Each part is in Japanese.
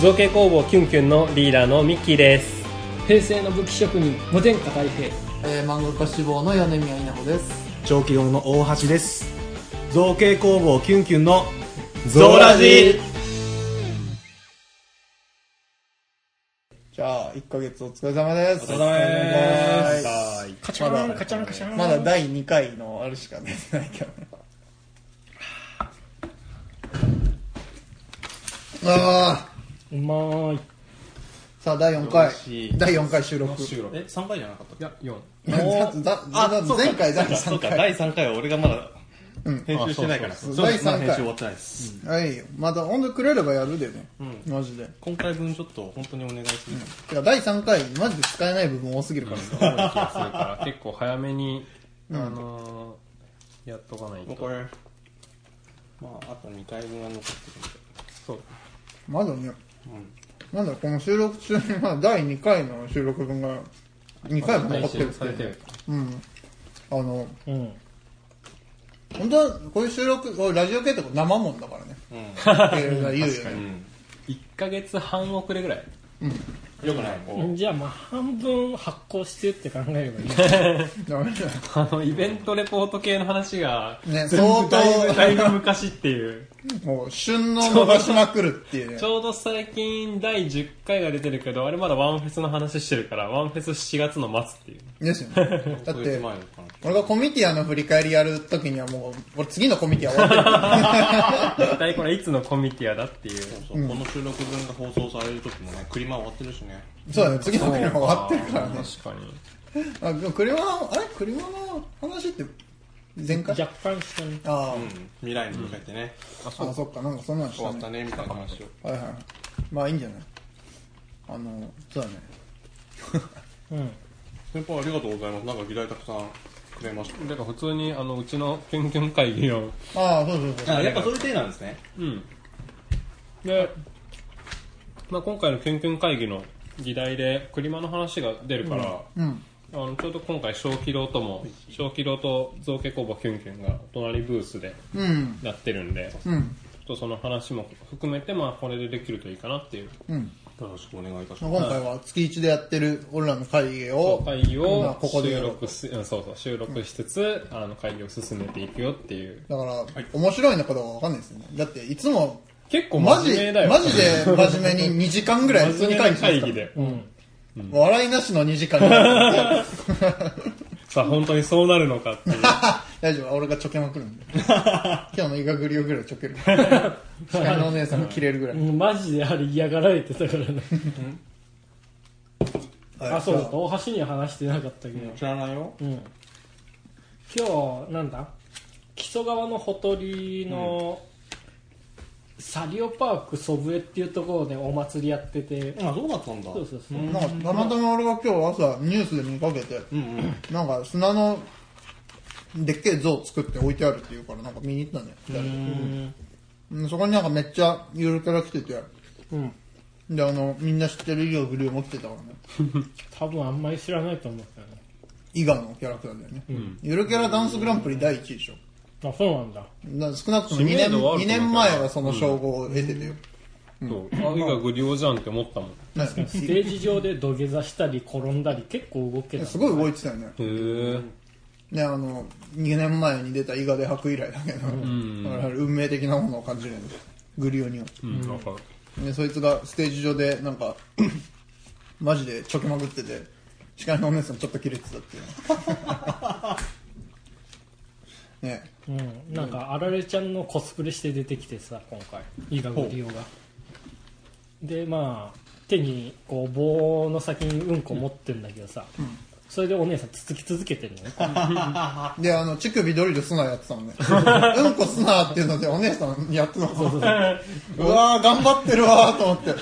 造形工房キュンキュンのリーダーのミッキーです。平成の武器職人無天下太平。えー、漫画家志望の米宮稲穂です。長期用の大橋です。造形工房キュンキュンのゾーラジ。じゃあ1ヶ月お疲れ様です。お疲れ様です。はい。カチャンカチャンカチャン。まだ第2回のあれしか出てないけどね。ああうまーい。さあ第4回。第4回収録。え三回じゃなかったいや4だだ前回第3そうか。回第三回は俺がまだうん。編集してないから。第三回。まだ編集終わってないです。はい。また本当にくれればやるでね。マジで。今回分ちょっと本当にお願いするてか第3回マジで使えない部分多すぎるから。結構早めに、あのーやっとかないと。これまああと2回分は残ってそう。まだね、なんだろうこの収録中にまだ第2回の収録分が2回も残配ってるってうん。あのうん。本当はこういう収録こういうラジオ系って生もんだからね。る言うよね。うん1ヶ月半遅れぐらい。よくない？じゃあまあ半分発行してって考えればいい。ダメだ。よ あのイベントレポート系の話がね相当。だいぶ昔っていうもう旬の逃しまくるっていう。ねちょうど最近第10回が出てるけどあれまだワンフェスの話してるからワンフェス7月の末っていう。ですよね。だって俺がコミティアの振り返りやるときにはもう俺次のコミティア終わってる。から一体これいつのコミティアだっていう。そうこの収録分が放送される時もねクリマ終わってるしね。そうだね。次のコミティア終わってるからね。確かに。あでも車のあれ？車の話って前回？若干したねああ、うん。未来に向けてね。あそっか。なんかそんなんし終わったねみたいな話を。はいはいはい。まあいいんじゃない？あのそうだね。うん。先輩ありがとうございます。なんか議題たくさんくれました。だから普通にあのうちのキュンキュン会議のああそうそうそう。あやっぱそういう体なんですね。うん。で、まあ、今回のキュンキュン会議の議題でクリマの話が出るから、うんあのちょうど今回小気郎とも小気郎と造形工房キュンキュンが隣ブースでうん。やってるんでうん。ちょっとその話も含めてまあこれでできるといいかなっていう。うん。よろしくお願いいたします。今回は月1でやってる俺らの会議を会議まあをここでやろう収録しうんそうそう収録しつつ、あの会議を進めていくよっていう。だから、面白いのかどうかわかんないですよね。だっていつも結構マジ真面目だよ。マジで真面目に2時間ぐらい普通に会議で、うん笑いなしの2時間になる。さあ本当にそうなるのかっていう。大丈夫俺がちょけまくるんで。今日のイガグリオぐらいちょける。司会のお姉さんが切れるぐらい、うん。マジであれ嫌がられてたからね。はいあそうだ大橋には話してなかったけど。知らないよ。うん。今日なんだ？木曽川のほとりの、サリオパーク祖父江っていうところでお祭りやってて。あそうだったんだ。そうそうそう、なんかたまたま俺が今日朝ニュースで見かけて、うんうん。なんか砂のでっけえ像作って置いてあるっていうからなんか見に行ったね二人で。うん。そこになんかめっちゃゆるキャラ来てて。うん。であのみんな知ってるイガグリオも来てたからね。多分あんまり知らないと思うけどね。伊賀のキャラクターだよね、ゆるキャラダンスグランプリ第1位でしょあそうなんだ。だ少なくとも2知年名度はあると思う。けど二年前はその称号を得ててよ、そう。あいがグリオじゃんって思ったもん。ねステージ上で土下座したり転んだり結構動けたすごい動いてたよね。へえねあの2年前に出た伊賀で吐く以来だけど、ん。だから運命的なものを感じるんです。グリオには。うんわかる。でそいつがステージ上でなんか マジでちょけまくってて司会のお姉さんちょっとキレてたっていう。ねうん、なんかあられちゃんのコスプレして出てきてさ今回。伊賀グリオが。でまあ手にこう棒の先にうんこ持ってんだけどさ、それでお姉さんつつき続けてるのね。であの乳首ドリルすなやってたのね。うんこすなっていうのでお姉さんやってたの。うわー頑張ってるわーと思って。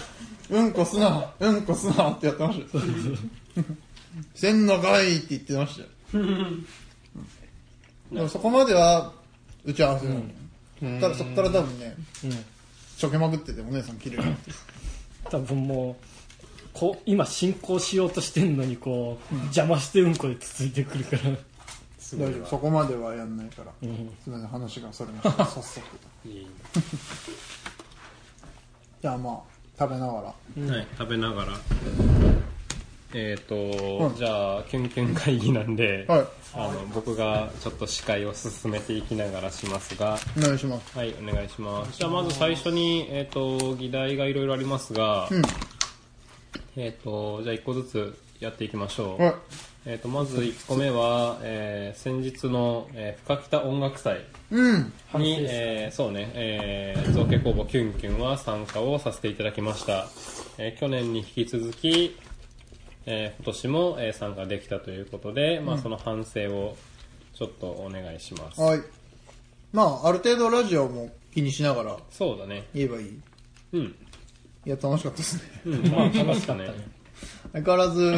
うんこすなうんこすなってやってましたよ。せんのかいって言ってましたよ。でもそこまでは打ち合わせなの、ただそこから多分ねうん。ちょけまくっててお姉さん切れる。多分もうこう今進行しようとしてんのにこう、邪魔してうんこでつついてくるから。大丈夫。そこまではやんないから、ん。すみません話がそれました。早速いい じゃあまあ食べながら。はい、食べながら。えっ、と、うん。じゃあ、キュンキュン会議なんで、はい。あの僕がちょっと司会を進めていきながらしますが、お願いします。はい、お願いします。じゃあ、まず最初に、えっ、と、議題がいろいろありますが、うん。えっ、と、じゃあ一個ずつやっていきましょう。はい。えっ、と、まず1個目は、えー先日の、えー、深北音楽祭うん。に、えーそうね、えー、造形工房キュンキュンは参加をさせていただきました。えー去年に引き続き、えー今年も、えー参加できたということで、まあ、その反省をちょっとお願いします。はい。まあある程度ラジオも気にしながらそうだね。言えばいい。うん。いや楽しかったですね。うん、まあ、楽しかったね。相変わらず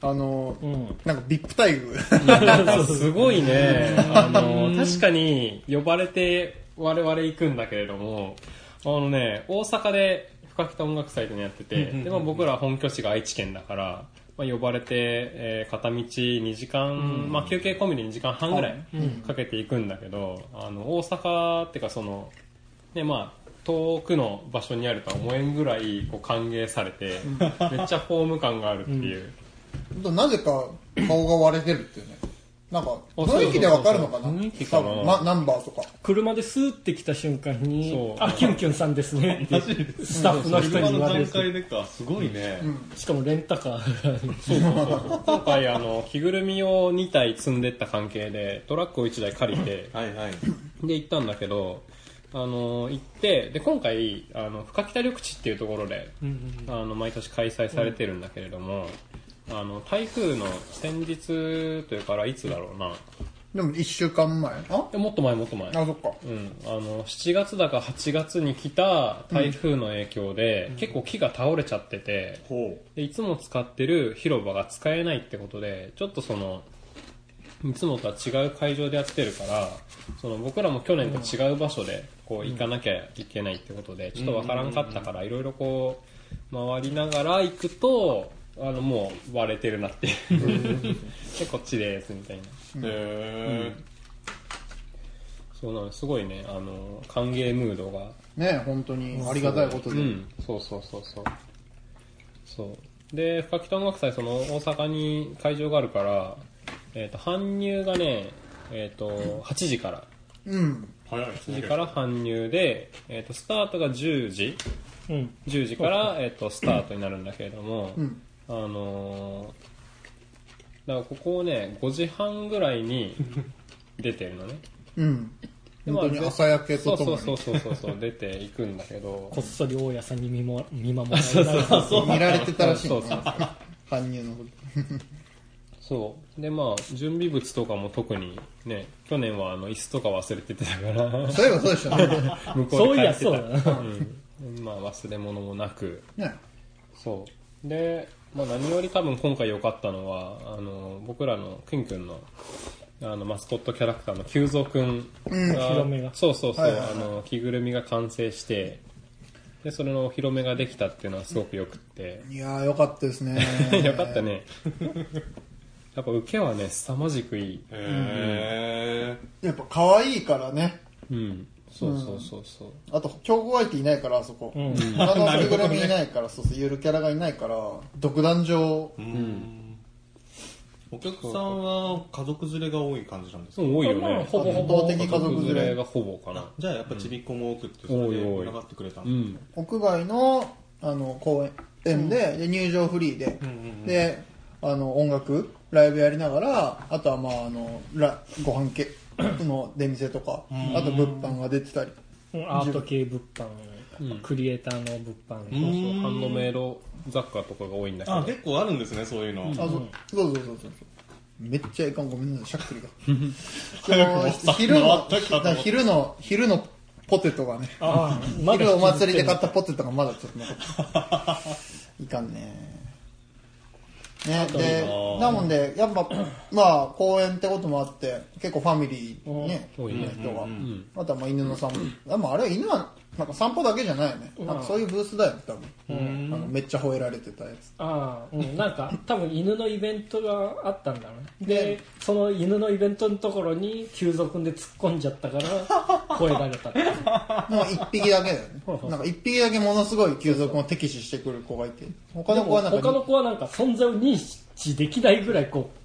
あのうん。なんか VIP 待遇。すごいね、あの、確かに呼ばれて我々行くんだけれども、あのね、大阪で深北音楽祭というのやってて、でまあ僕ら本拠地が愛知県だから、まあ、呼ばれて、えー片道2時間、まあ休憩込みで2時間半ぐらいかけていくんだけど、あの、大阪っていうかその、ね、まあ、遠くの場所にあるとは思えんぐらいこう歓迎されて、めっちゃホーム感があるっていう。なぜか顔が割れてるっていうねなんか雰囲気でわかるのかな？雰囲気かな？ま、ナンバーとか。車でスーって来た瞬間にそう「あキュンキュンさんですね」ってスタッフの人に言われるでか、すごいね。しかもレンタカーそうそうそう。今回あの着ぐるみを2体積んでった関係でトラックを1台借りてはいはい。で行ったんだけどあの行ってで今回あの深北緑地っていうところであの毎年開催されてるんだけれども、あの台風の先日というからいつだろうな。でも1週間前あでもっと前もっと前。あそっか。うん、あの7月だか8月に来た台風の影響で、結構木が倒れちゃってて、ほでいつも使ってる広場が使えないってことでちょっとそのいつもとは違う会場でやってるからその僕らも去年と違う場所でこう行かなきゃいけないってことでちょっとわからんかったからいろいろこう回りながら行くとあのもう割れてるなってでこっちですみたいな。う。へそうなのす。ごいね。あの歓迎ムードが。ね本当に。ありがたいことで、うん、そうそうそうそう。そう。で深北音楽祭その大阪に会場があるから、えー、と搬入がね、えー、と8時から。うん。早いです8時から搬入で、えー、とスタートが10時。うん。10時から、えー、とスタートになるんだけれども、んあのーだからここをね5時半ぐらいに出てるのね。うん。本当に朝焼けとともに。そうそうそうそうそう出ていくんだけど。こっそり大家さんに見も 見守られながら見られてたらしいそうそう搬入の時。そう。で、まあ、準備物とかも特にね、去年はあの、椅子とか忘れててたから、そういえばそうでしたね。向こそういやに帰ってた。そうだな。うん。まあ、忘れ物もなく、ね。そう。で、まあ、何より多分今回良かったのは、あの、僕らのくんくんの、あの、マスコットキャラクターの久蔵くんが、広めが。そうそうそう、はいはいはい。あの、着ぐるみが完成して、で、それのお披露目ができたっていうのはすごく良くって、いやーよかったですね。よかったね。やっぱ受けはね、凄まじくいい。へやっぱ可愛いからね。うん。そうそうそうそう。あと競合相手いないからあそこ、ん。他の着ぐるみいないからそうそうゆるキャラがいないから独壇場。ーうん。お客さんは家族連れが多い感じなんですかそう多いよね。まあほぼほ圧ぼ倒的家族連れがほぼかな。じゃあやっぱちびっ子も多くって、それで多い多い。盛り上がってくれたんですうん。屋外のあの公園で,、で入場フリーで、であの音楽ライブやりながらあとはまああのラご飯系の出店とか、あと物販が出てたり。うん。アート系物販、クリエイターの物販、そうハンドメイド雑貨とかが多いんだけあ、ど。結構あるんですね、そういうの。あそう。そうそうそうそうめっちゃいかんごめんなさいしゃっくりがその昼の昼の昼のポテトがね。ああまだ昼お祭りで買ったポテトがまだちょっと残ってる。いかんねね。でなもんでやっぱ まあ公園ってこともあって結構ファミリーね。多いね。の人が。んあとはまあ犬の散歩でもあれは犬はなんか散歩だけじゃないよね。なんかそういうブースだよね多分。あのめっちゃ吠えられてたやつ。ああ、うん、なんか多分犬のイベントがあったんだろうね。でその犬のイベントのところに急族で突っ込んじゃったから 超えられたってもう一匹だけだよね。なんか一匹だけものすごい急速を敵視してくる子がいて。他の子はなんか他の子はなんか存在を認知できないぐらいこう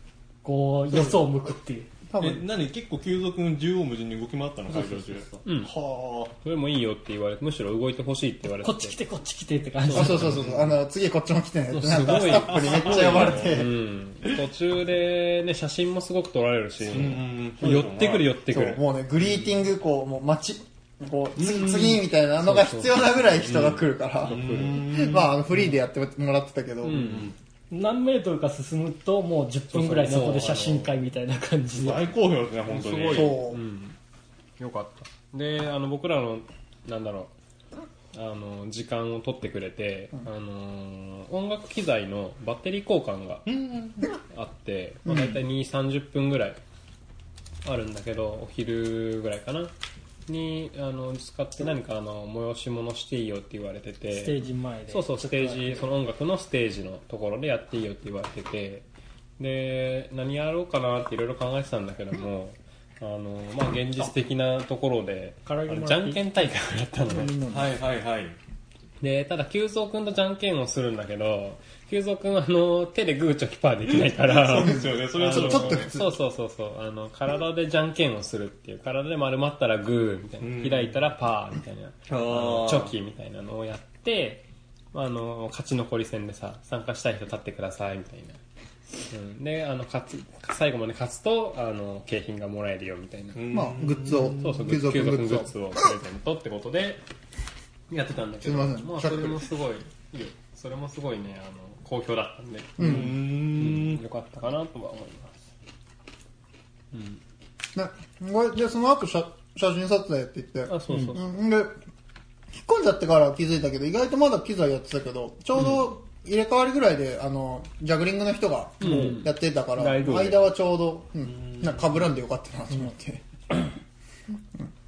こうよそを向くっていう。え多分。何？結構急速に縦横無尽に動き回ったの会場中。うん。はそれもいいよって言われてむしろ動いてほしいって言われてこっち来てこっち来てって感じ。あそうそうそう。そ うあの次こっちも来てね。ってそうなんかすごいスタッフにめっちゃ呼ばれて。うん、途中でね写真もすごく撮られるし、あうんうん。寄ってくる寄ってくる。そうもうねグリーティングこうもう待ちこう次次みたいなのが必要なぐらい人が来るから。まああのフリーでやってもらってたけど。うん何メートルか進むともう10分ぐらいそこで写真会みたいな感じで。大好評ですね本当に。すごい。そう。うん、よかった。であの僕らのなんだろうあの時間を取ってくれて、あの音楽機材のバッテリー交換があって、まあ、大体2 3 0分ぐらいあるんだけどお昼ぐらいかなにあの使って何かあの催し物していいよって言われてて。ステージ前で。そうそう、ステージ、その音楽のステージのところでやっていいよって言われてて、で、何やろうかなっていろいろ考えてたんだけども、あの、まあ、現実的なところで、じゃんけん大会をやったのね。はいはいはい。で、ただ、久蔵くんとじゃんけんをするんだけど、久蔵くんはあの、手でグーチョキパーできないから、そうですよね。それはちょっと。そうそうそうそう。あの体でじゃんけんをするっていう。体で丸まったらグーみたいな、うん開いたらパーみたいな。あのーチョキみたいなのをやってあの勝ち残り戦でさ参加したい人立ってくださいみたいな、うん、であの勝つ最後まで勝つとあの景品がもらえるよみたいな、うん。まあグッズを。そうそう、グッズを。グッズをプレゼントってことでやってたんだけど、すいまそれもすごい、いいよ。それもすごいね、あの、好評だったんで、ううん。んよかったかなとは思います。なこれでその後写写真撮影って言って。あ、そうそう。そう。うん。で引っ込んじゃってから気づいたけど意外とまだ機材やってたけどちょうど入れ替わりぐらいであのジャグリングの人がん。やってたから、ライブで。間はちょうど、うん、なんか被らんでよかったなと思って、そう。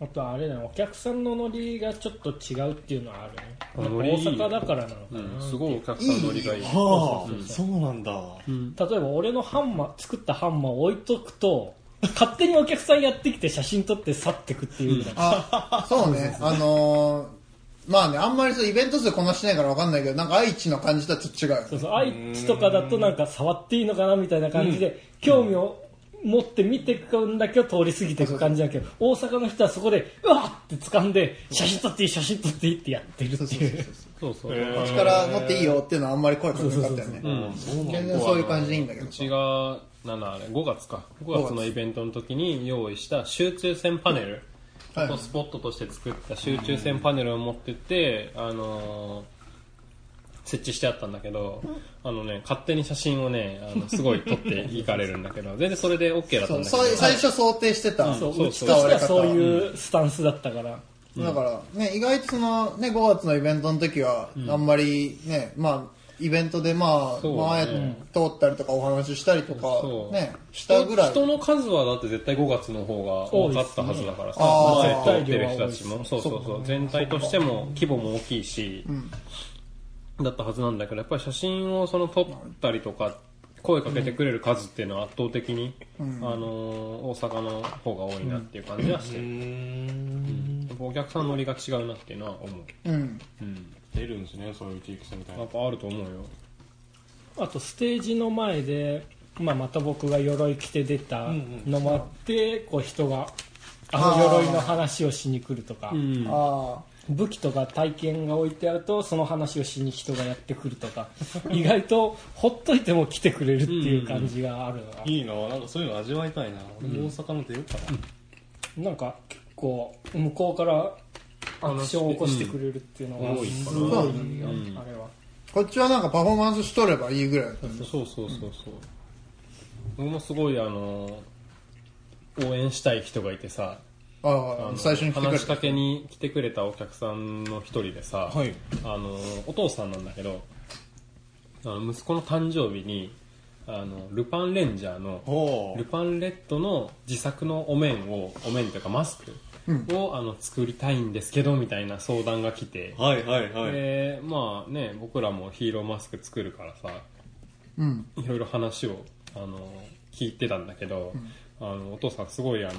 あとはあれだねお客さんのノリがちょっと違うっていうのはあるね。あなんかノリいい大阪だからなのかな、うん、すごいお客さんのノリがいい。はあそうなんだ。例えば俺のハンマー作ったハンマーを置いとくと勝手にお客さんやってきて写真撮って去ってくっていうぐらい、あそうね。あのーまあねあんまりそうイベント数こなしてないからわかんないけどなんか愛知の感じとはちょっと違うよね。そうそう愛知とかだとなんか触っていいのかなみたいな感じで、興味を持って見ていくんだけど通り過ぎていく感じだけど大阪の人はそこでうわっって掴んで写真撮っていい写真撮っていいってやってるっていうそうそう。こっちから持っていいよっていうのはあんまり声かけなかったよねうん。全然そういう感じでいいんだけどうちが、なんだあれ、5月か。5月のイベントの時に用意した集中線パネル。スポットとして作った集中線パネルを持ってって、あのー設置してあったんだけど、あのね、勝手に写真をね、あの、すごい撮っていかれるんだけど、全然それで OK だったそうんだけど。そう最初想定してたそうそう。うちとしてはそういうスタンスだったから、だからね意外とそのね5月のイベントの時はあんまりねまあイベントでまあ前通ったりとかお話ししたりとかそう。ねしたぐらい。人の数はだって絶対5月の方が多かったはずだからさ、前通ってる人たちも。そうそうそう。全体としても規模も大きいし、だったはずなんだけどやっぱり写真をその撮ったりとか声かけてくれる数っていうのは圧倒的に、あのー大阪の方が多いなっていう感じはして。る、やっぱお客さんのノリが違うなっていうのは思う、うん。うん、出るんですねそういう地域性みたいな。やっぱあると思うよ。あとステージの前で、まあ、また僕が鎧着て出たのもあって、こう人があの鎧の話をしに来るとか、うん。あ武器とか体験が置いてあるとその話をしに人がやってくるとか 意外とほっといても来てくれるっていう感じがあるのが、いいな。なんかそういうの味わいたいな。俺も大阪の出ようか。ななんか結構向こうからアクションを起こしてくれるっていうのがすごいよ、うん。あれは。こっちはなんかパフォーマンスしとればいいぐらいだったんでそうそうそうそう。僕もすごいあの応援したい人がいてさ最初に来てくれ話したかけに来てくれたお客さんの一人でさ、はい。あのお父さんなんだけどあの息子の誕生日にあのルパンレンジャーのほルパンレッドの自作のお面をお面というかマスクを、あの作りたいんですけどみたいな相談が来て、はいはいはい。でまあね僕らもヒーローマスク作るからさうん。いろいろ話をあの聞いてたんだけど、あの、お父さんすごいあの、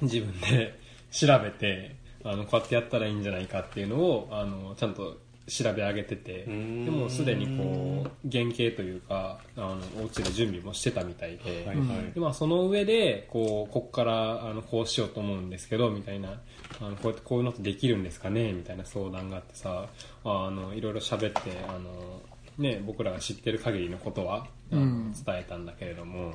自分で調べて、あの、こうやってやったらいいんじゃないかっていうのを、あの、ちゃんと調べ上げてて、でんもすでにこう、原型というか、あの、お家で準備もしてたみたいで、はいはい。でまあ、その上で、こう、こっから、あの、こうしようと思うんですけど、みたいな、あの、こうやってこういうのってできるんですかねみたいな相談があってさ、あの、いろいろ喋って、あの、ね、僕らが知ってる限りのことは、伝えたんだけれども、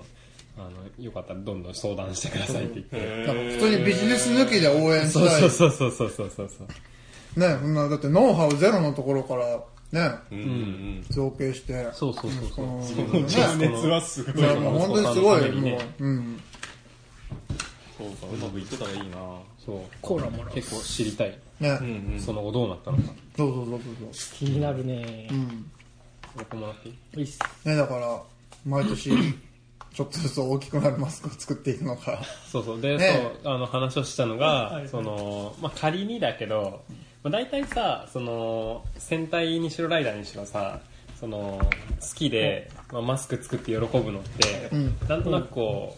あの、よかったらどんどん相談してくださいって言って。なんか普通にビジネス抜きで応援そうしたい。そうそうそうそうそうそう。ね、そんな、だってノウハウゼロのところから、ね、うんうん造形して。そうそうそうそう。うんうん。情熱はすごいいや、もう本当にすごい、もう、うん。そうか、うまくいってたらいいなそう。コーラもらう結構知りたい。ね、うんうん。その後どうなったのか。そうそうそうそう気になるねそう。うん。僕もらっていい？いいっすね、だから、毎年、ちょっとずつ大きくなるマスクを作っていくのか。そうそう。で、ねそう、あの話をしたのが、その、まあ、仮にだけど、まあ、大体さ、その、戦隊にしろライダーにしろさ、その、好きで、まあ、マスク作って喜ぶのって、うんなんとなくこ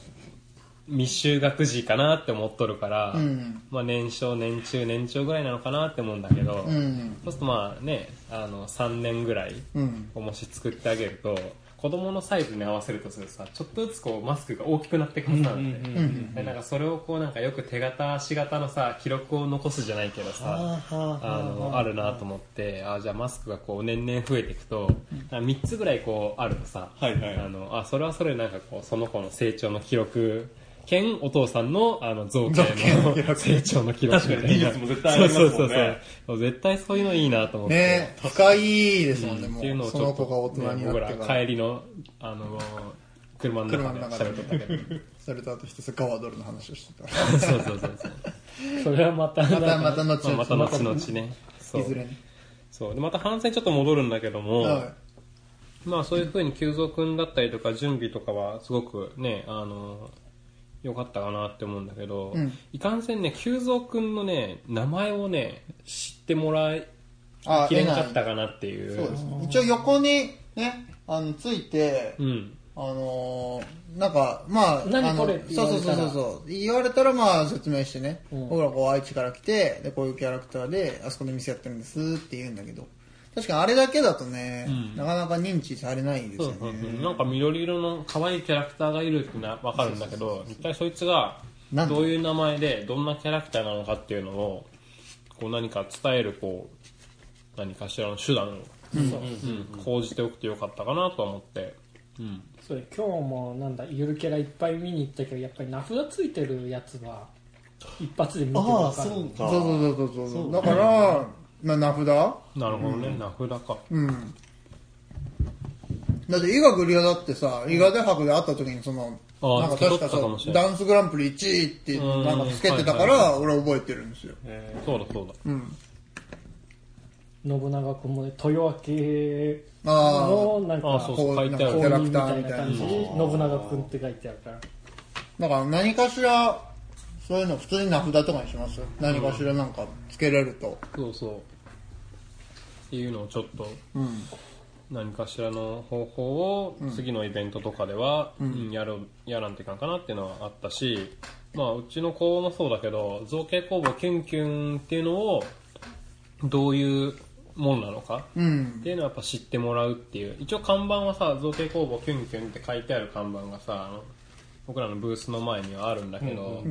う、未就学児かなって思っとるから、うん。まあ、年少、年中、年長ぐらいなのかなって思うんだけど、うん。そうするとまあね、あの、3年ぐらい、うん。もし作ってあげると、子供のサイズに合わせるとするとさ、ちょっとずつこうマスクが大きくなっていくはずなん。でなんかそれをこうなんかよく手形足形のさ記録を残すじゃないけどさあのあるなと思ってあじゃあマスクがこう年々増えていくと3つぐらいこうあるとさはいはいあのあそれはそれでなんかこうその子の成長の記録兼お父さんのあの造形の成長の記録確かに技術も絶対ありますもんねそうそうそうそう絶対そういうのいいなと思って、ね、深いですもんね、もっていうのう。をちょっとその子が大人にな僕ってからら。帰りのあの車の中で喋っとったけど それとあと一つガワドルの話をしてた。そうそうそうそうそれはまたまたまた後々。また後々ね。そういずれね。そう。で、また反省ちょっと戻るんだけども、はまあそういう風に急蔵くんだったりとか準備とかはすごくね、あの、良かったかなって思うんだけど、うんいかんせんね、急蔵くんのね、名前をね、知ってもらいあきれんかったかなっていう。そうですね。一応横にね、あの、ついて、うん。あのー、なんか、まあ、あの何これって言そうわれたらそうそうそう。言われたらまあ説明してね、うん僕らこう愛知から来て、で、こういうキャラクターで、あそこで店やってるんですって言うんだけど、確かにあれだけだとね、うんなかなか認知されないですよそうそうそうね。なんか緑色の可愛いキャラクターがいるっていうのはわかるんだけど、一体そいつがどういう名前でどんなキャラクターなのかっていうのを、こう何か伝えるこう、何かしらの手段を、うん講じておくとよかったかなとは思って。うん。それ今日もなんだゆるキャラいっぱい見に行ったけどやっぱり名札ついてるやつは一発で見てああ、わかるそうか。そうそうそうそうそう。だから、まあ、名札？なるほどね、名札か。うん。だって、伊賀グリアだってさ、伊賀で博で会った時にその、なんか確かつけとったかもしさ、れないダンスグランプリ1位ってうんなんかつけてたかはいら、俺覚えてるんですよ。えそうだそうだ。うん。信長君もね豊明あのなんかああそうそうこう書いてあるなんかキャラクタ公認みたーみたいな感じで信長君って書いてあるからだから何かしら、そういうの普通に名札とかにします？何かしらなんかつけれると。そうそう。っていうのをちょっと、うん。何かしらの方法を次のイベントとかでは、うんやるやらんといかんかなっていうのはあったし、まあ、うちの子もそうだけど造形工房キュンキュンっていうのをどういうものなのかうんっ。ていうのはやっぱ知ってもらうっていう一応看板はさ造形工房キュンキュンって書いてある看板がさあの僕らのブースの前にはあるんだけど、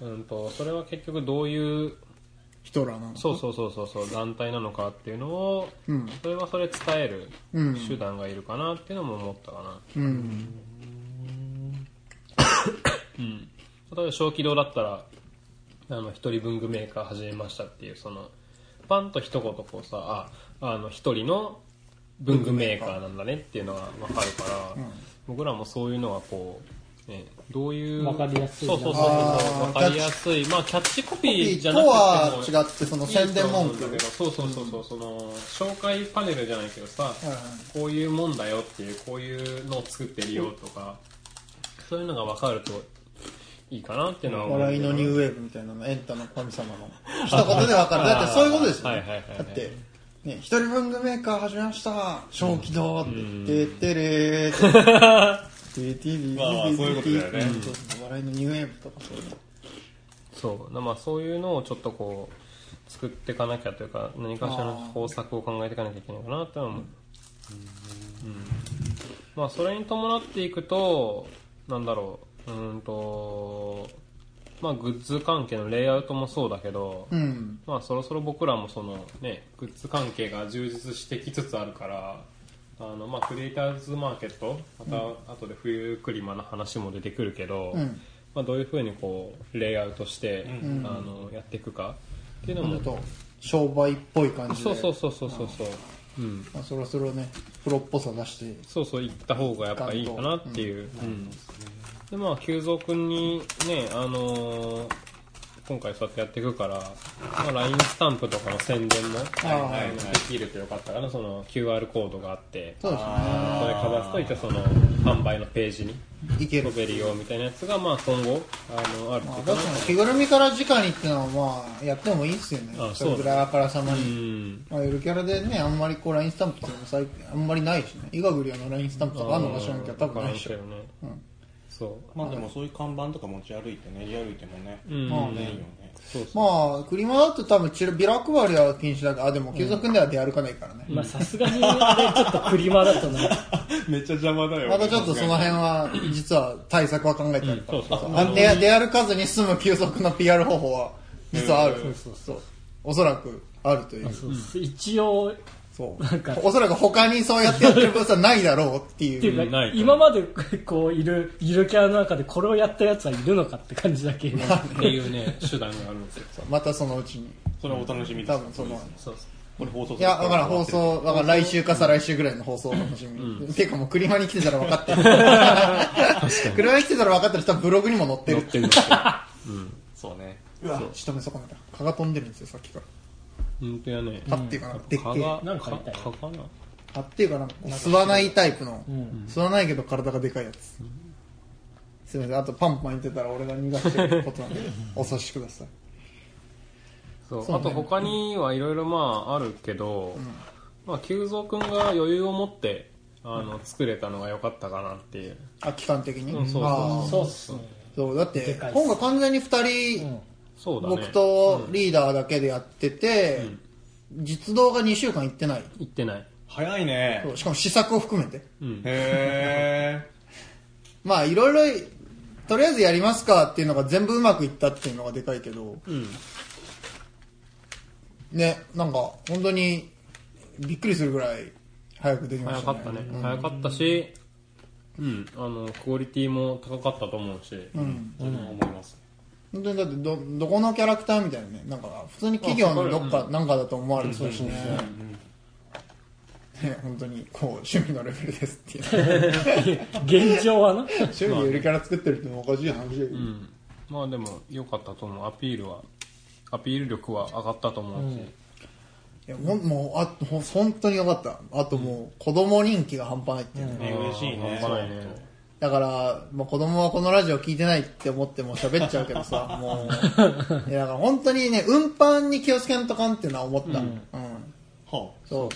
うんとそれは結局どういう人らなの。そうそうそうそうそう団体なのかっていうのを、うん。それはそれ伝えるうん。手段がいるかなっていうのも思ったかな。うん。うん。例えば小気道だったら、あの、一人文具メーカー始めましたっていう、その、パンと一言こうさ、あ、あの、一人の文具メーカーなんだねっていうのがわかるから、僕らもそういうのはこう、ね、どういう。わかりやすいなそうそうそうかりやすい。まあ、キャッチコピーじゃとなくても。は違って、その宣伝文句。そうそうそうそう、その、紹介パネルじゃないけどさ、はいはいこういうもんだよっていう、こういうのを作ってるよとか、そういうのが分かるといいかなっていうのは。笑いのニューウェーブみたいなの、エンタの神様の。一言でわかる。だってそういうことですよ、ね。はいはいはいはいだって、ね、一人文具メーカー始めました。小気道って言って、てれーって。まあまあそういうことだよね。笑いのニューウェーブとかそうまあそういうのをちょっとこう作っていかなきゃというか何かしらの方策を考えていかなきゃいけないかなって思う、うんまあそれに伴っていくとなんだろううーんとまあグッズ関係のレイアウトもそうだけど、うん。まあそろそろ僕らもそのねグッズ関係が充実してきつつあるからあのまあクリエイターズマーケットまた後で冬クリマの話も出てくるけど、うん。まあ、どういうふうにこうレイアウトして、ん。あのやっていくかっていうのもちょっと商売っぽい感じで。そうそうそうそうそうそう。うん。まあ、そろそろねプロっぽさ出して。そうそう行った方がやっぱいいかなっていう、うん。でまあ久蔵君にねあのー今回そうやってやっていくから、まあ、LINE スタンプとかの宣伝も、できるとよかったかなその QR コードがあってそうですね。それかざすと一応その販売のページにいける。飛べるよみたいなやつが、まあ、今後あのあるっていうか。な着ぐるみから直にっていうのはまあやってもいいっすよね。あそれぐらいあからさまうに、ん。まあ、ゆるキャラでねあんまりこう LINE スタンプっていうのも最近あんまりないしね。イガグリアの LINE スタンプとかあんのか知らんけど多分ないでしょ。うんそう。まあでもそういう看板とか持ち歩いて練り歩いてもね、うん。まあねいいよね。そうそう。まあ、クリマだと多分チラビラ配りは禁止だから、あ、でも、継続では出歩かないからね。まあさすがにあれちょっとクリマだとな めっちゃ邪魔だよ。またちょっとその辺は、実は対策は考えてあるから。うんそうそうあ出出歩かずに済む急速の PR 方法は、実はある。そうそうそう。おそらく、あるという。そう。一応そうなんか。おそらく他にそうやってやってるブースはないだろうっていう。っていうかないと今までこういるゆるキャラの中でこれをやったやつはいるのかって感じだけどっていうね手段があるんですよまたそのうちに。それはお楽しみです多分その、そうこれ放送いや、だから放送、だから来週か再来週ぐらいの放送を楽しみに。ていうかもう、クリマに来てたら分かってる。クリマに来てたら分かってる人はブログにも載ってるっていう。そうねうわ、仕留め損ねた。蚊が飛んでるんですよ、さっきから。本当やね。蚊っていうかな、でっけえ。か痛い。蚊かな蚊っていうかなんか、吸わないタイプの、ん。吸わないけど体がでかいやつ。すみません、あとパンパン言ってたら俺が逃がしてることなんで、お察しください。そう。そうね。あと他にはいろいろまああるけど、まあ久蔵君が余裕を持ってあの作れたのが良かったかなっていう。あ、期間的に？うんそうそう。あー。そうっすね。そう、だってでかいっ、す。今回完全に二人、うんそうだね。僕とリーダーだけでやってて、実動が2週間行ってない。言ってない。早いね。そうしかも試作を含めて。うん。へ まあいろいろ、とりあえずやりますかっていうのが全部うまくいったっていうのがでかいけど、うん。ね、なんか本当にびっくりするぐらい早くできましたね。早かったね、早かったしうん。あのクオリティも高かったと思うし、うん。え思います本当にだってど、どこのキャラクターみたいなね、なんか普通に企業のどっかなんかだと思われてそうしね。ね、本当にこう趣味のレベルですっていう。現状はな。趣味でゆるキャラ作ってるってのもおかしい話だけど。うん。まあでも良かったと思う。アピールはアピール力は上がったと思うし、いやほんもうあ本当によかった。あともう子供人気が半端ないっていうね、ね嬉しいね。半端ないねだから、まあ、子供はこのラジオ聞いてないって思っても喋っちゃうけどさ もう。いやだから本当にね運搬に気をつけんとかんっていうのは思った、うん。はそう。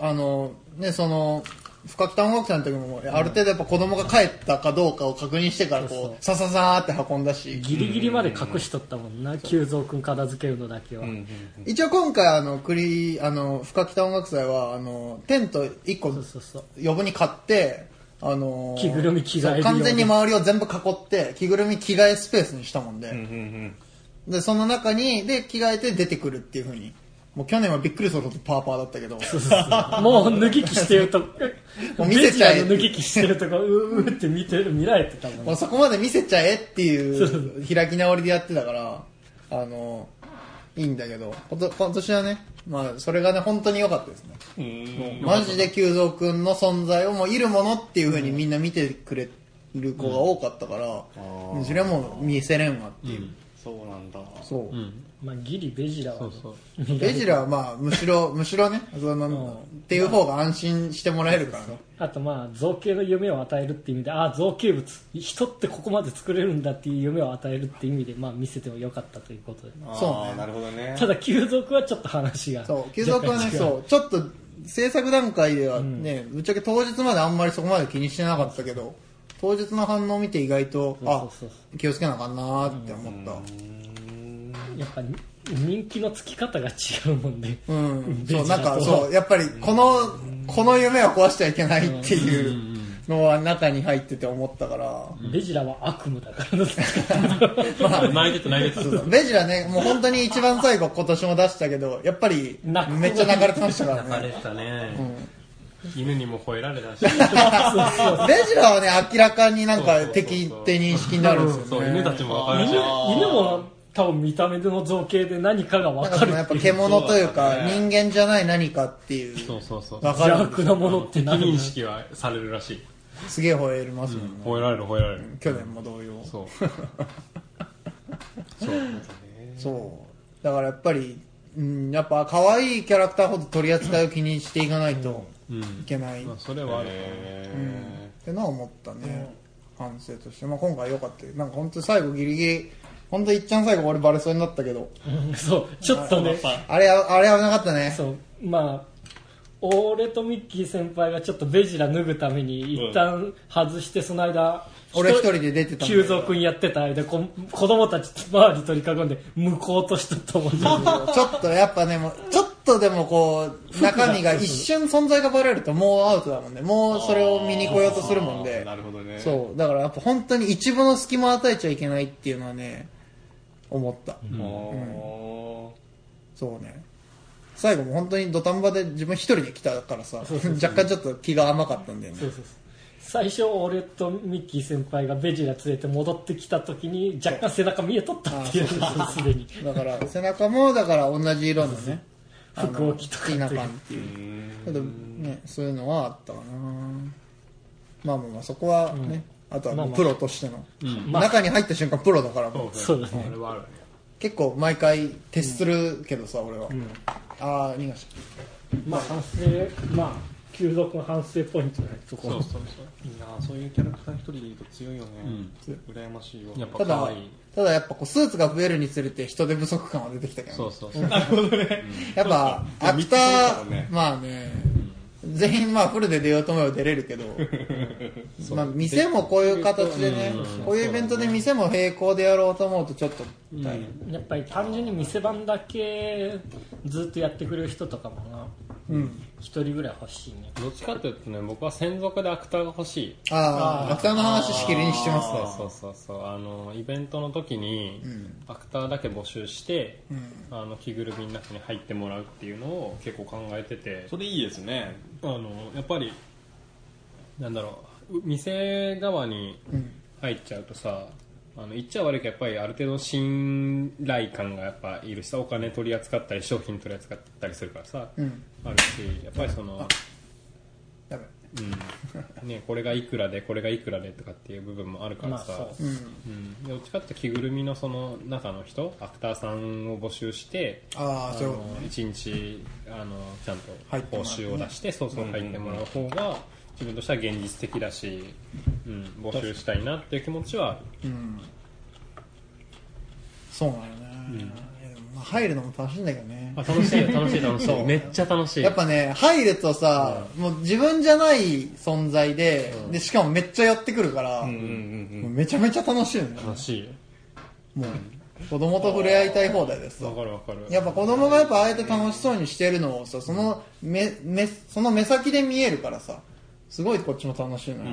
あのねその深北音楽祭の時もある程度やっぱ子供が帰ったかどうかを確認してからこうさささーって運んだし。ギリギリまで隠しとったもんな久蔵君片付けるのだけは、あうんうん。一応今回あの栗あの深北音楽祭はあのテント1個そうそうそう。余分に買って、あのー着ぐるみ着替え完全に周りを全部囲って着ぐるみ着替えスペースにしたもんで、うんうんでその中にで着替えて出てくるっていう風に。もう去年はびっくりするほどパーパーだったけど。もう脱ぎ着してるともう見せちゃえ。脱ぎ着してるとこううーって見てる見られてたもん。もうそこまで見せちゃえっていう開き直りでやってたからあのいいんだけどこと今年はねまあそれがね本当に良かったですね。うんマジで久蔵くんの存在をもういるものっていう風にみんな見てくれる子が多かったから、うん。それはもう見せれんわっていう、そうなんだ。そう、まあギリベジラはそうそう。ベジラはまあむしろ むしろね。その、っていう方が安心してもらえるからね。あとまあ造形の夢を与えるっていう意味でああ造形物人ってここまで作れるんだっていう夢を与えるっていう意味でまあ見せてもよかったということで。そうね。なるほどね。ただ旧族はちょっと話が。そう久蔵くんはねそう。ちょっと制作段階ではね、ぶっちゃけ当日まであんまりそこまで気にしてなかったけど当日の反応を見て意外と、あ気をつけなあかんなーって思った。やっぱ人気のつき方が違うもんで、うん。ベそう、なんかそう、やっぱりこの、この夢は壊しちゃいけないっていうのは中に入ってて思ったから、ベジラは悪夢だからな泣いてた泣いてた。そうそうベジラね、もう本当に一番最後今年も出したけど、やっぱりめっちゃ泣かれてましたからね。泣かれてたね。うん犬にも吠えられたし。ベジラはね、明らかになんか敵って認識になるんですよね。そう、犬たちもわかるし犬。犬も多分見た目の造形で何かが分かるなんかそのやっぱ獣というか、人間じゃない何かっていう、そうそうそう。わかる邪悪なものって敵何認識はされるらしい。すげえ吠えますもんね。吠えられる吠えられる。去年も同様。そう。そう。そう。だからやっぱり、うん、やっぱ可愛いキャラクターほど取り扱いを気にしていかないとうんい。けない。っまあ、それはある。てのは思ったね。反省として。まあ今回良かったよ。なんか本当に最後ギリギリ、本当いっちゃん最後俺バレそうになったけど、うん。そう。ちょっとねあれ、あれ危なかったね。そう。まあ俺とミッキー先輩がちょっとベジラ脱ぐために一旦外してその間俺一人で出てたんだけど久蔵君やってた間こ子供たち周り取り囲んで向こうとしとったもんね ちょっとやっぱね、もうちょっとでもこう、中身が一瞬存在がバレるともうアウトだもんね。もうそれを見に来ようとするもんで。なるほどね。そう。だからやっぱ本当に一部の隙間を与えちゃいけないっていうのはね、思った。おそうね。最後も本当に土壇場で自分一人で来たからさ、若干ちょっと気が甘かったんだよねそう。そうそう最初俺とミッキー先輩がベジラ連れて戻ってきた時に若干背中見えとったっていうあすでにだから背中もだから同じ色のね、服を着とかっていう。ね、そういうのはあったかな。まあまあまあそこはね、あとはもうプロとしての、まあ中に入った瞬間プロだからもう。そうだね。あれはあるね。結構毎回徹するけどさ、俺は、ああ逃がした。まあ反省まあ久蔵君反省ポイントね。そこそうそうそう。いいなそういうキャラクター一人でいると強いよね。羨ましいわ。やっぱただ可愛い。ただやっぱこうスーツが増えるにつれて人手不足感は出てきたけどね、そうそうそう。やっぱアクタ三つそうだもんー、ね。まあね。全員まあフルで出ようと思えば出れるけど。まあ店もこういう形でねこういうイベントで店も並行でやろうと思うとちょっと大変やっぱり単純に店番だけずっとやってくれる人とかもな。うん一人ぐらい欲しいね。どっちかっていうとね、僕は専属でアクターが欲しい。ああアクターの話しきりにしてますわそうそうそうあのイベントの時にん。アクターだけ募集して、うん。あの着ぐるみの中に入ってもらうっていうのを結構考えてて。それいいですね。あのやっぱりなんだろうう店側にうん。入っちゃうとさあの言っちゃ悪いけどやっぱりある程度信頼感がやっぱいるしさお金取り扱ったり商品取り扱ったりするからさ、うん。あるしやっぱりそのうんね、これがいくらでこれがいくらでとかっていう部分もあるからさ、まあそううん。うん、どっちかって着ぐるみのその中の人アクターさんを募集してあそう。いうこの一日あのちゃんと報酬を出してそうそう入ってもらう方が自分としては現実的だし、うん、募集したいなっていう気持ちはある。とうん。そうなのね、いやでもまあ入るのも楽しいんだけどね。あ楽しいよ楽しい楽しそいう。めっちゃ楽しい。やっぱね、入るとさ、もう自分じゃない存在で、で、しかもめっちゃ寄ってくるから、うんうんもうめちゃめちゃ楽しいのよ。楽しい。よもう、子供と触れ合いたい放題ですさわ。かるわかる。やっぱ子供がやっぱああやって楽しそうにしてるのをさ、その目、目、その目先で見えるからさ、すごいこっちも楽しいのよ。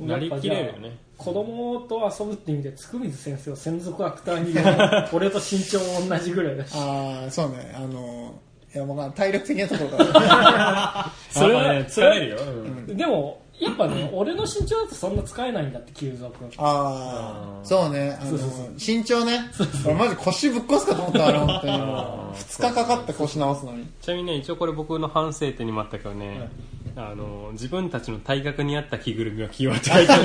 なりきれるよね。子供と遊ぶって意味でつくみず先生を専属アクターに。俺と身長も同じぐらいだし。ああ、そうね、あの、いや、もう体力的なところから。それはね疲れるよ、うん。でもやっぱね俺の身長だとそんな使えないんだって久蔵君ああ、そうね、あの、身長ね、俺マジ腰ぶっ壊すかと思ったあれ、本当に。もう。2日かかって腰直すのに。ちなみにね一応これ僕の反省点にもあったけどね、あの自分たちの体格に合った着ぐるみを着ようって書いてある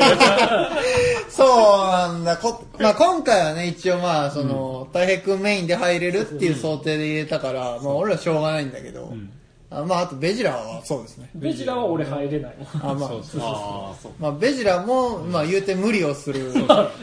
そうなんだ。こまあ、今回はね、一応まあ、その、太平君メインで入れるっていう想定で入れたから、まあ、俺はしょうがないんだけど、あまあ、あとベジラは。そうですね。ベジラは俺入れない。あまあ、そうそうそう。まあ、ベジラも、まあ、言うて無理をする。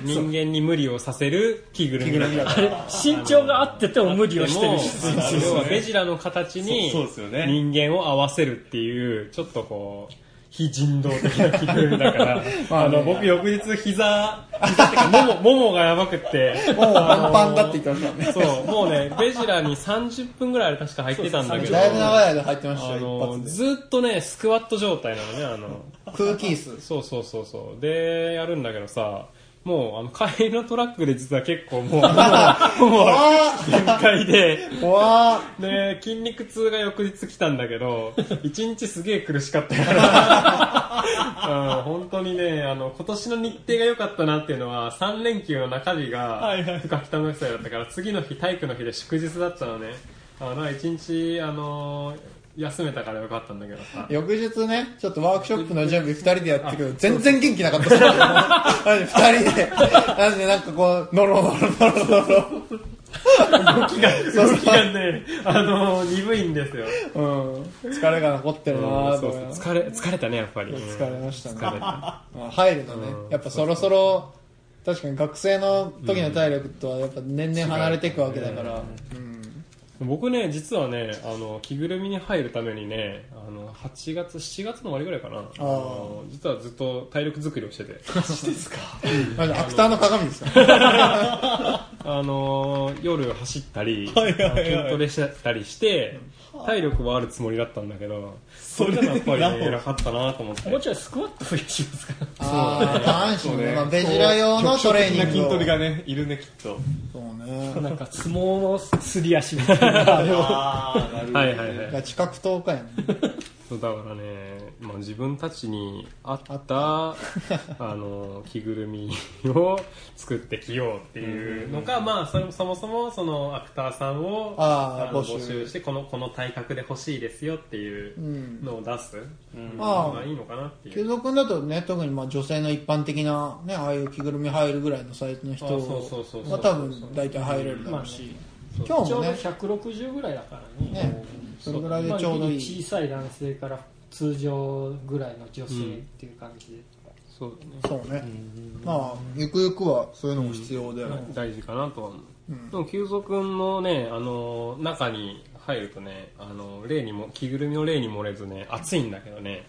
人間に無理をさせる着ぐるみだから。身長があってても無理をしてるし。でも要はベジラの形にそうそうですよね。人間を合わせるっていうちょっとこう非人道的な着ぐるみだから、まあの、僕翌日膝、膝ってか、もも、ももがやばくって、もうパンパンだって言ってましたね。そう、もうね、ベジラに30分ぐらいあれ確か入ってたんだけど、だいぶ長い間入ってましたあよ、の一発で。ずっとね、スクワット状態なのね、あの、空気椅子。そうそうそうそう。で、やるんだけどさ、もう、あの、帰りのトラックで実は結構もう、もう、限界で、怖で、筋肉痛が翌日来たんだけど、一日すげえ苦しかったから、うん、本当にね、あの、今年の日程が良かったなっていうのは、3連休の中日が、深北の祭だったから、次の日、体育の日で祝日だったのね。あの、一日、あの休めたからよかったんだけどさ。翌日ね、ちょっとワークショップの準備二人でやってるけど、全然元気なかった 二人で、なんでなんかこう、ノロノロノロノロ。動きが、動きがね、あの鈍いんですよ。うん。疲れが残ってるなぁと。疲れ、疲れたね、やっぱり。疲れましたね疲れた。まあ入るのね、やっぱそろそろ、確かに学生の時の体力とはやっぱ年々離れていくわけだから、うん僕ね、実はね、あの、着ぐるみに入るためにね、あの、8月、7月の終わりぐらいかな。あの実はずっと体力作りをしてて。まず アクターの鏡ですか？あのー夜走ったり、筋トレしたりして、体力はあるつもりだったんだけど、それでもやっぱりね、偉かったなと思って。もうちょいスクワット増やしますかあー下半身ね、まあ、ベジラ用のトレーニング筋トレがね、いるね、きっと。そうねなんか相撲のすり足みたいな あほど。はいはいはい。ガチ格闘家やねそうだからね、まあ、自分たちに合った、あの、着ぐるみを作ってきようっていうのが、まあ、それもそもそも、その、アクターさんを、のあー募集。募集して、この、この体格で欲しいですよっていううんのを出す。あのあがいいのかなってい継う。続だとね特にまあ女性の一般的なねああいう着ぐるみ入るぐらいのサイズの人は多分大体入れるだろうし、今日もね。160ぐらいだからね。ねそれぐらいでちょうどいい、小さい男性から通常ぐらいの女性っていう感じで、そうだね。そうね、まあゆくゆくはそういうのも必要で、大事かなとは思う。でも、急速のね、あの、中に入るとね、あの、例にも、着ぐるみの例に漏れずね、暑いんだけどね、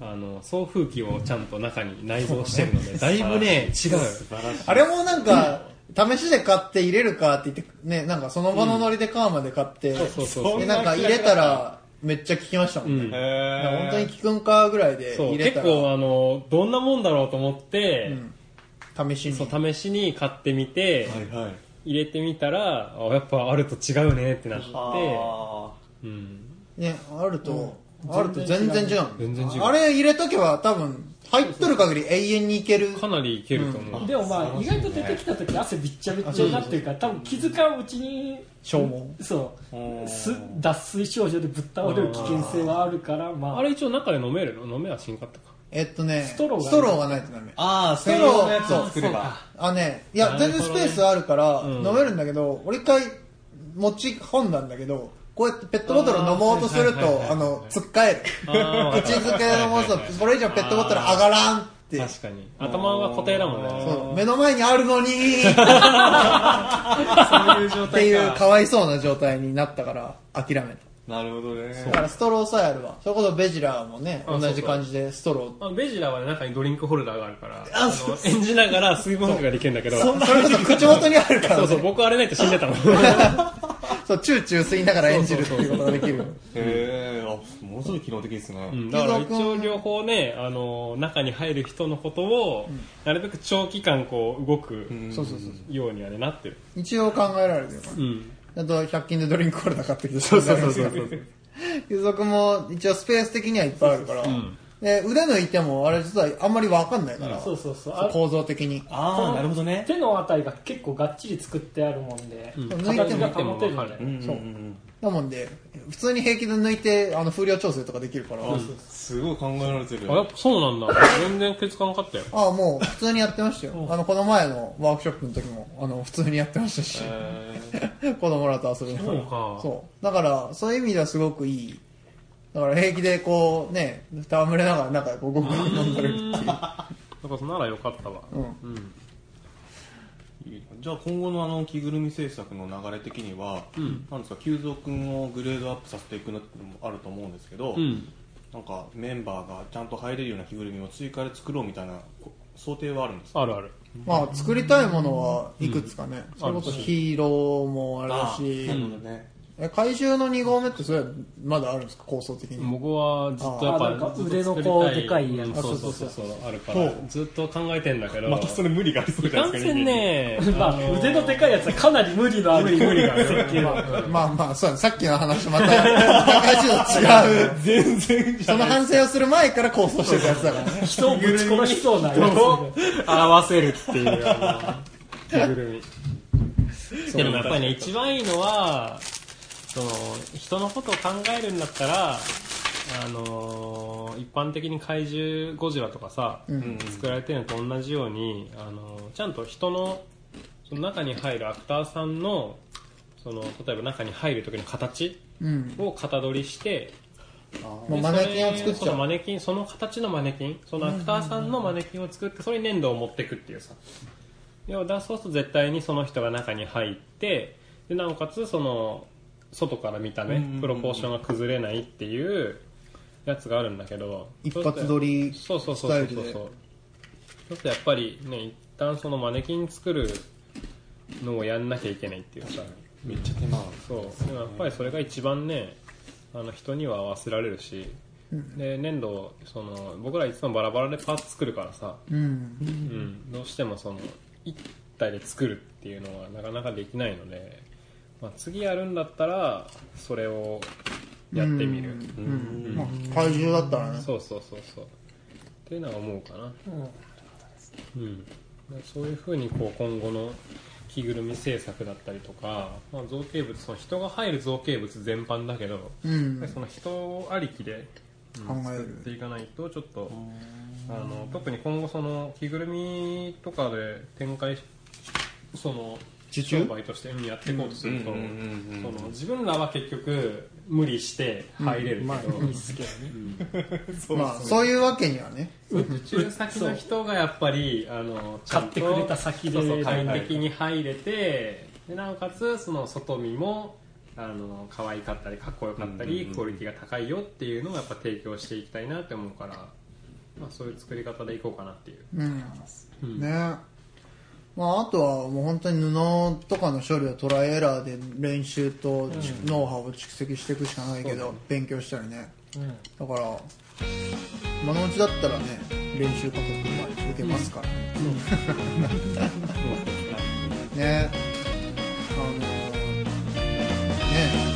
あの、送風機をちゃんと中に内蔵してるので、だいぶね、違う。あれもなんか、試しで買って入れるかって言って、ね、なんかその場のノリで買うまで買って、そうそうそうでなんか入れたらめっちゃ効きましたもんね。うん本へ当に効くんかぐらいで入れたら、結構あの、どんなもんだろうと思って、試しに。そう、試しに買ってみて、ーはいはい。入れてみたら、あやっぱあると違うねってなって、あうん。ね、あると、あると全然違う。全然違うあれ入れとけば多分、入っとる限り永遠にいける。かなりいけると思う。でもまあ意外と出てきた時汗びっちゃびっちゃになってるから多分気づかんうちに消耗。そう。す脱水症状でぶっ倒れる危険性はあるからまあ。あれ一応中で飲めるの？飲めはしんかったか。えっとね、ストローががないとダメ。あー、ストローのやつを作れば。あね、いや、全然スペースあるからうん。飲めるんだけど、俺一回持ち込んだんだけど、こうやってペットボトル飲もうとすると、あの、つっかえる。口づけで飲もうと、それ以上ペットボトル上がらんって。確かに。頭が固定だもんね。そう目の前にあるのにそういう状っていう態か。かわいそうな状態になったから諦めた。なるほどね。だからストローさえあれば。それこそベジラーもね、あ同じ感じでストロー。ベジラはね、中にドリンクホルダーがあるから、あの演じながら水分補給ができるんだけど、それこそ口元にあるからね。そうそう、僕あれないと死んでたもん。そう、チューチュー吸いながら演じるっていうことができる。へー、あ、ものすごい機能的ですね。うんだから一応両方ね、あの、中に入る人のことを、なるべく長期間こう動くそうそうそう。ようにはね、なってる。一応考えられるよ。うん。あと、100均でドリンクホルダー買ってきて。そうそうそうそうそう。付属も一応スペース的にはいっぱいあるから。で、腕抜いても、あれ実はあんまりわかんないから。そうそうそうあ構造的に。あー、なるほどね。手のあたりが結構がっちり作ってあるもんで、ん抜いても形が保てるんだようんそうだもんで、普通に平気で抜いて、あの、風量調整とかできるから。すごい考えられてる。あ、やっぱそうなんだ。全然気づかなかったよ。ああ、もう普通にやってましたよ。あの、この前のワークショップの時も、あの、普通にやってましたし、え 子供らと遊びながらそうかそう。だから、そういう意味ではすごくいい。だから平気でこう、ね、戯れながら中でこう、ごくごく飲んでるっていう。だからならよかったわ。うん。じゃあ今後のあの着ぐるみ制作の流れ的には、なんですか、久蔵君をグレードアップさせていくのってのもあると思うんですけど、うん。なんかメンバーがちゃんと入れるような着ぐるみを追加で作ろうみたいなこ想定はあるんですか？あるある。まあ作りたいものはいくつかね、それこそヒーローもあるあしなるほどねえ怪獣の2号目ってそれはまだあるんですか？構想的に。僕はずっとやっぱあなんかずっと腕の作りたこうでかいやつ。うんそうそうそうそうあるかほらずっと考えてんだけど。またそれ無理がありそうじゃない？完ですか全ね まあ、腕のでかいやつはかなり無理のある。無理無理。がある設計だまあまあそうだね。さっきの話また怪獣と違う。全然その反省をする前から構想してたやつだからね。人をぶち殺しそうなやつ。を合わせるっていうあの着ぐるみ。でもやっぱりね一番いいのはその人のことを考えるんだったらあの一般的に怪獣ゴジラとかさ、ん。作られてるのと同じようにあのちゃんと人のその中に入るアクターさんのその例えば中に入る時の形うん。を型取りしてもうマネキンを作っちそのマネキンその形のマネキンそのアクターさんのマネキンを作ってそれに粘土を持っていくっていうさ。要はだそうすると絶対にその人が中に入ってでなおかつその外から見た目プロポーションが崩れないっていうやつがあるんだけど一発撮りそうそうそうスタイルでそうそうそう。ちょっとやっぱりね一旦そのマネキン作るのをやんなきゃいけないっていうさ。めっちゃ手間そう。でもやっぱりそれが一番ねあの人には合わせられるし、で粘土その僕らいつもバラバラでパーツ作るからさ、うん。うん、どうしてもその一体で作るっていうのはなかなかできないので、まあ、次やるんだったらそれをやってみる、うん。まあ怪獣だったらね。そうそうそうそう。っていうのは思うかな。うん、そういうふうにこう今後の着ぐるみ制作だったりとか、まあ、造形物その人が入る造形物全般だけど、うん。その人ありきで、うん考える。作っていかないとちょっとあの特に今後その着ぐるみとかで展開しその商売としてやっていこうとすると、自分らは結局無理して入れるけど、まあ いいっすけどね。まあそういうわけにはね。受注先の人がやっぱりあの買ってくれた先で快適に入れてでなおかつその外見もあの可愛かったりかっこよかったり、クオリティが高いよっていうのをやっぱ提供していきたいなって思うから、まあ、そういう作り方でいこうかなっていう、うん。うん。ねまあ、あとはもう本当に布とかの処理をトライエラーで練習と、ノウハウを蓄積していくしかないけど、勉強したりね、だから今のうちだったらね練習加速は受けますから、ね。あのね。